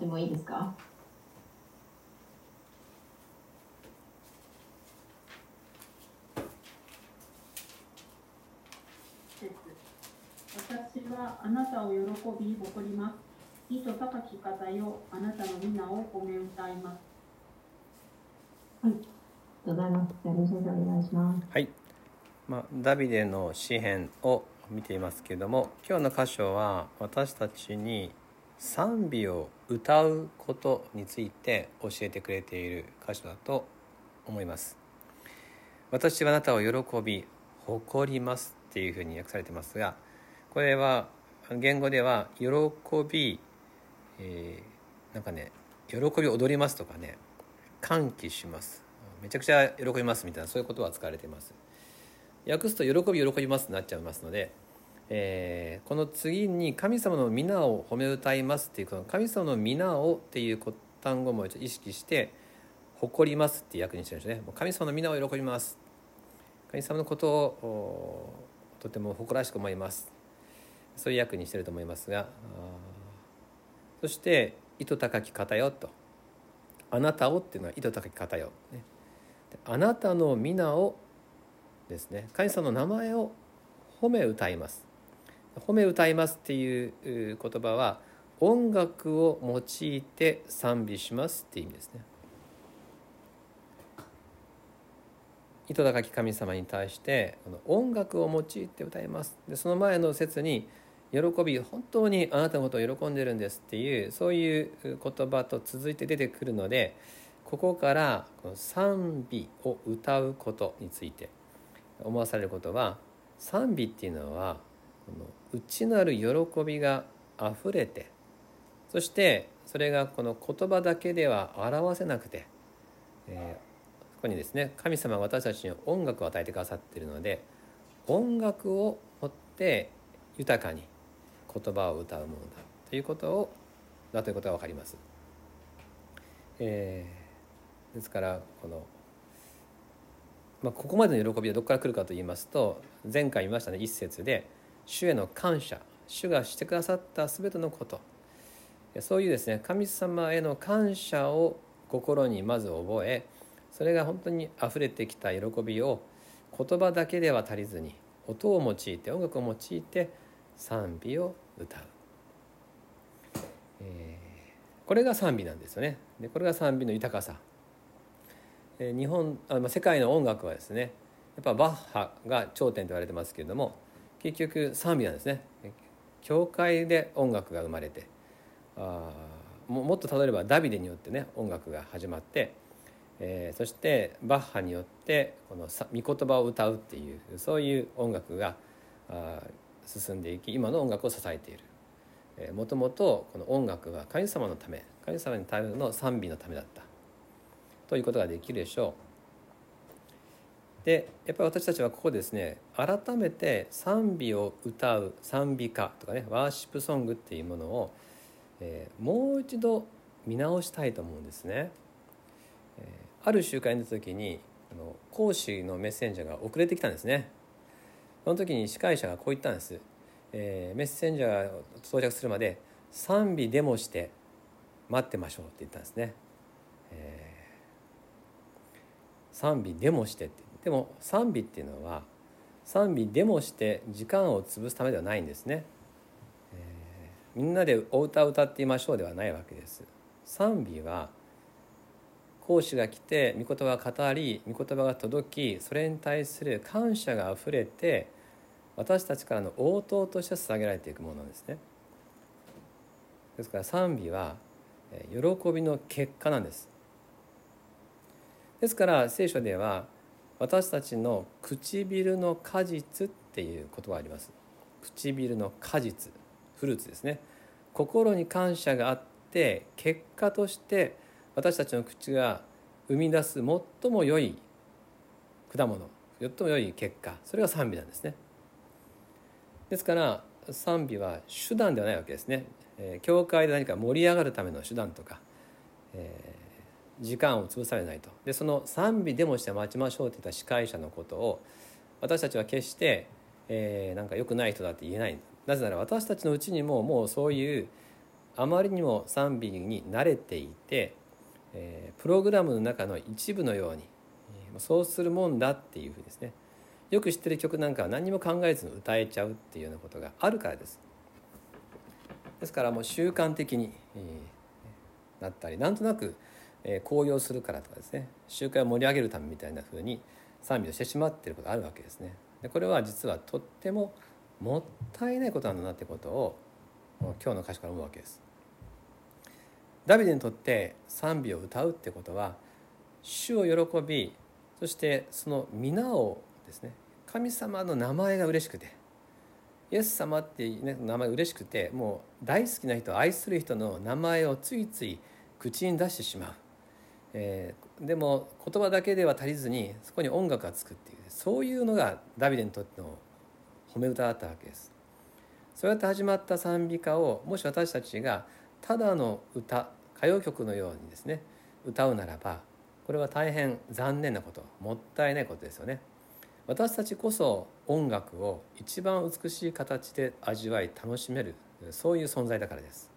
ってもいいですか？私はあなたを喜び誇ります。意図高き方よ、あなたの皆を褒め歌います。ありがとうございます。じゃあ、レジェンドお願いします。はい、まあ、ダビデの詩篇を見ていますけれども今日の箇所は私たちに賛美を歌うことについて教えてくれている箇所だと思います。私はあなたを喜び誇りますっていうふうに訳されてますがこれは言語では喜び、えーなんかね喜び踊りますとかね歓喜します。めちゃくちゃ喜びますみたいなそういうことは使われています。訳すと喜び喜びますになっちゃいますので、えーこの次に神様の皆を褒め歌いますっていうこの神様の皆をっていう単語も意識して誇りますっていう訳にしてるんですね。もう神様の皆を喜びます。神様のことをとても誇らしく思います。そういう訳にしてると思いますがそして「意図高き方よ」と「あなたを」っていうのは「意図高き方よ」ね。あなたの皆をですね。神様の名前を褒め歌います。褒め歌いますっていう言葉は音楽を用いて賛美しますって意味ですね。意図高き神様に対して音楽を用いて歌います。でその前の説に喜び本当にあなたのことを喜んでるんですっていうそういう言葉と続いて出てくるのでここからこの賛美を歌うことについて思わされることは賛美っていうのはこの内なる喜びがあふれてそしてそれがこの言葉だけでは表せなくて、えーここにですね神様が私たちに音楽を与えてくださっているので音楽を持って豊かに言葉を歌うものだということをだということが分かります。えーですからこのまあ、ここまでの喜びはどこから来るかと言いますと前回見ましたね一節で「主への感謝主がしてくださった全てのこと」そういうですね神様への感謝を心にまず覚えそれが本当にあふれてきた喜びを言葉だけでは足りずに音を用いて音楽を用いて賛美を歌う、えーこれが賛美なんですよね。でこれが賛美の豊かさ。えー日本、あ、世界の音楽はですねやっぱバッハが頂点と言われてますけれども結局賛美なんですね。教会で音楽が生まれてあももっと例えばダビデによってね音楽が始まって、えーそしてバッハによってこのさ御言葉を歌うっていうそういう音楽があ進んでいき今の音楽を支えている。えもともとこの音楽は神様のため神様に対するの賛美のためだった。ということができるでしょう。でやっぱり私たちはここですね改めて賛美を歌う賛美歌とかねワーシップソングっていうものを、えーもう一度見直したいと思うんですね。えーある集会の時にあの講師のメッセンジャーが遅れてきたんですね。その時に司会者がこう言ったんです。えーメッセンジャーが到着するまで賛美でもして待ってましょうって言ったんですね。えー賛美でもしてってでも賛美っていうのは賛美でもして時間を潰すためではないんですね、えーみんなでお歌を歌ってみましょうではないわけです。賛美は講師が来て御言葉が語り御言葉が届きそれに対する感謝があふれて私たちからの応答として捧げられていくものなんですね。ですから賛美は喜びの結果なんです。ですから聖書では私たちの唇の果実っていう言葉があります。唇の果実。フルーツですね。心に感謝があって結果として私たちの口が生み出す最も良い果物。最も良い結果。それが賛美なんですね。ですから賛美は手段ではないわけですね、えー教会で何か盛り上がるための手段とか、え時間を潰されないと。でその賛美でもして待ちましょうって言った司会者のことを私たちは決して、えーなんか良くない人だって言えない。なぜなら私たちのうちにももうそういうあまりにも賛美に慣れていて、えープログラムの中の一部のようにそうするもんだっていうふうにですね。よく知ってる曲なんかは何も考えずに歌えちゃうっていうようなことがあるからです。ですからもう習慣的に、えーなったりなんとなく、えー高揚するからとかですね集会を盛り上げるためみたいなふうに賛美をしてしまっていることがあるわけですね。でこれは実はとってももったいないことなんだなってことを今日の歌詞から思うわけです。ダビデにとって賛美を歌うってことは主を喜びそしてその皆をですね神様の名前が嬉しくてイエス様っていう、ね、名前が嬉しくてもう大好きな人愛する人の名前をついつい口に出してしまう、えーでも言葉だけでは足りずにそこに音楽がつくっていうそういうのがダビデにとっての褒め歌だったわけです。そうやって始まった賛美歌をもし私たちがただの歌歌謡曲のようにですね歌うならばこれは大変残念なこともったいないことですよね。私たちこそ音楽を一番美しい形で味わい楽しめるそういう存在だからです、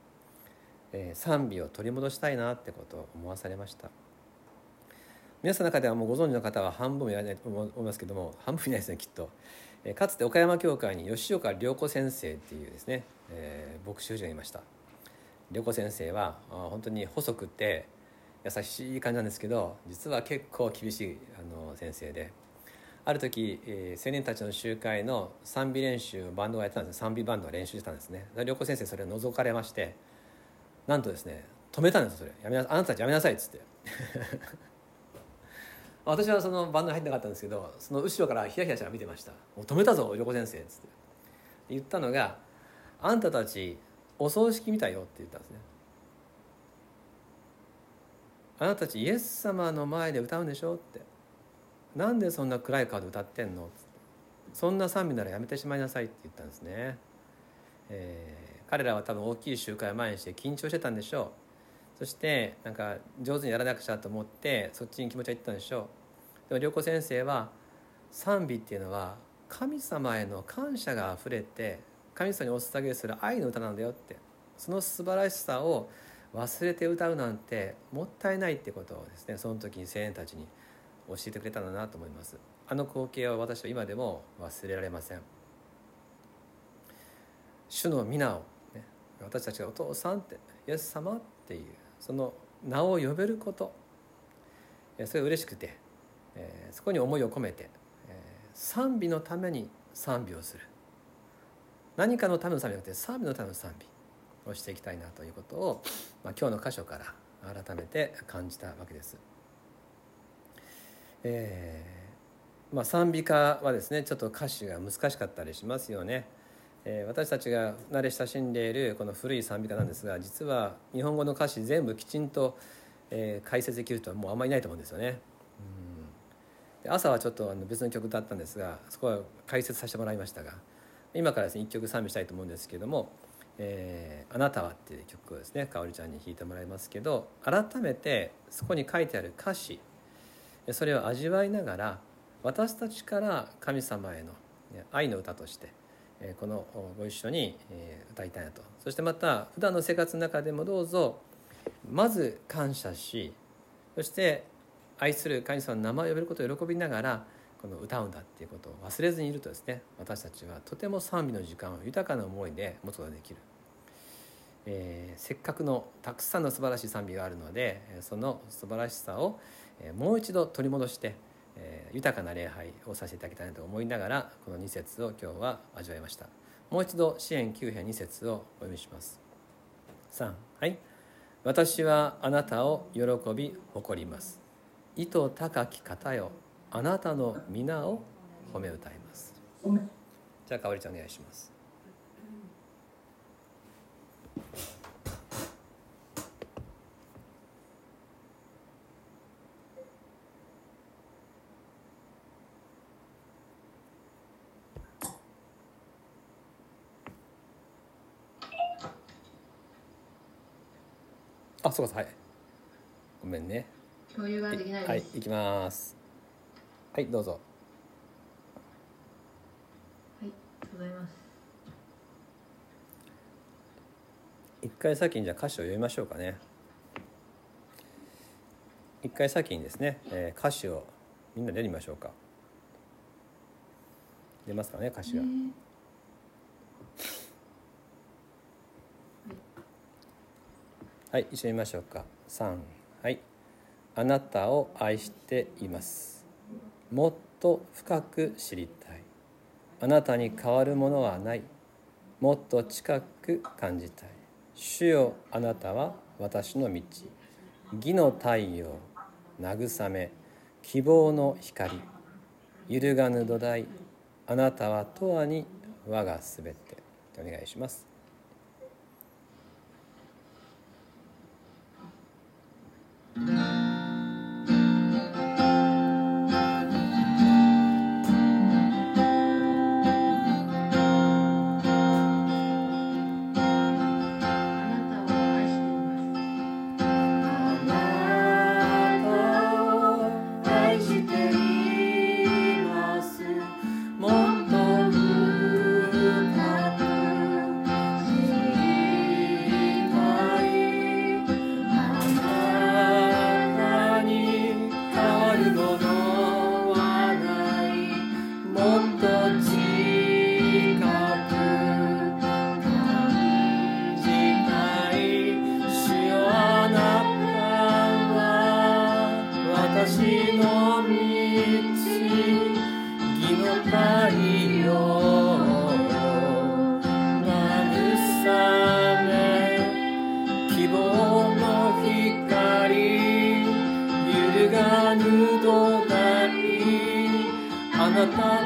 え賛美を取り戻したいなってことを思わされました。皆さんの中ではもうご存知の方は半分もいないと思いますけども半分いないですねきっと。えーかつて岡山教会に吉岡良子先生っていうですね、えー牧師夫人がいました。良子先生はあ本当に細くて優しい感じなんですけど実は結構厳しいあの先生で。ある時、えー青年たちの集会の賛美練習バンドがやってたんです。賛美バンドが練習してたんですね。で良子先生それを覗かれましてなんとですね止めたんですそれ。やめなあなたたちやめなさいっつって。私はそのバンドに入ってなかったんですけどその後ろからヒヤヒヤしながら見てました「もう止めたぞ良子先生」っつって。言ったのが「あんたたちお葬式見たよ」って言ったんですね。あなたたちイエス様の前で歌うんでしょって。なんでそんな暗い顔で歌ってんのつって。そんな賛美ならやめてしまいなさいって言ったんですね、えー彼らは多分大きい集会を前にして緊張してたんでしょう。そしてなんか上手にやらなくちゃと思ってそっちに気持ちがいったんでしょう。でも良子先生は賛美っていうのは神様への感謝があふれて神様にお捧げする愛の歌なんだよってその素晴らしさを忘れて歌うなんてもったいないってことをですねその時に青年たちに教えてくれたんだなと思います。あの光景は私は今でも忘れられません。主の皆を、ね、私たちがお父さんってイエス様っていうその名を呼べることそれ嬉しくて、そこに思いを込めて、賛美のために賛美をする何かのための賛美じゃなくて賛美のための賛美をしていきたいなということを、まあ、今日の箇所から改めて感じたわけです。えーまあ、賛美歌はですねちょっと歌詞が難しかったりしますよね。え私たちが慣れ親しんでいるこの古い賛美歌なんですが実は日本語の歌詞全部きちんと、え解説できる人はもうあんまりいないと思うんですよね。で朝はちょっとあの別の曲だったんですがそこは解説させてもらいましたが今からですね一曲賛美したいと思うんですけども「えあなたは」っていう曲をですねかおりちゃんに弾いてもらいますけど改めてそこに書いてある歌詞それを味わいながら私たちから神様への愛の歌としてこのご一緒にえ歌いたいなと。そしてまた普段の生活の中でもどうぞまず感謝しそして愛する神様の名前を呼べることを喜びながらこの歌うんだっていうことを忘れずにいるとですね私たちはとても賛美の時間を豊かな思いで持つことができる、えーせっかくのたくさんの素晴らしい賛美があるのでその素晴らしさをもう一度取り戻して、えー豊かな礼拝をさせていただきたいなと思いながらこの2節を今日は味わいました。もう一度支援9編2節をお読みします。3はい。私はあなたを喜び誇ります。意図高き方よあなたの皆を褒め歌います。じゃあかおりちゃんお願いしますあそうかはいごめんね共有ができない。はい、行きます。はい、どうぞ。はい、ありがとうございます。一回先にじゃあ歌詞を読みましょうかね一回先にですね、えー歌詞をみんなで読みましょうか出ますかね歌詞が、はい一緒に見ましょうか。3はい。あなたを愛しています。もっと深く知りたい。あなたに変わるものはない。もっと近く感じたい。主よあなたは私の道。義の太陽慰め。希望の光。揺るがぬ土台。あなたは永遠に我がすべてお願いします。揺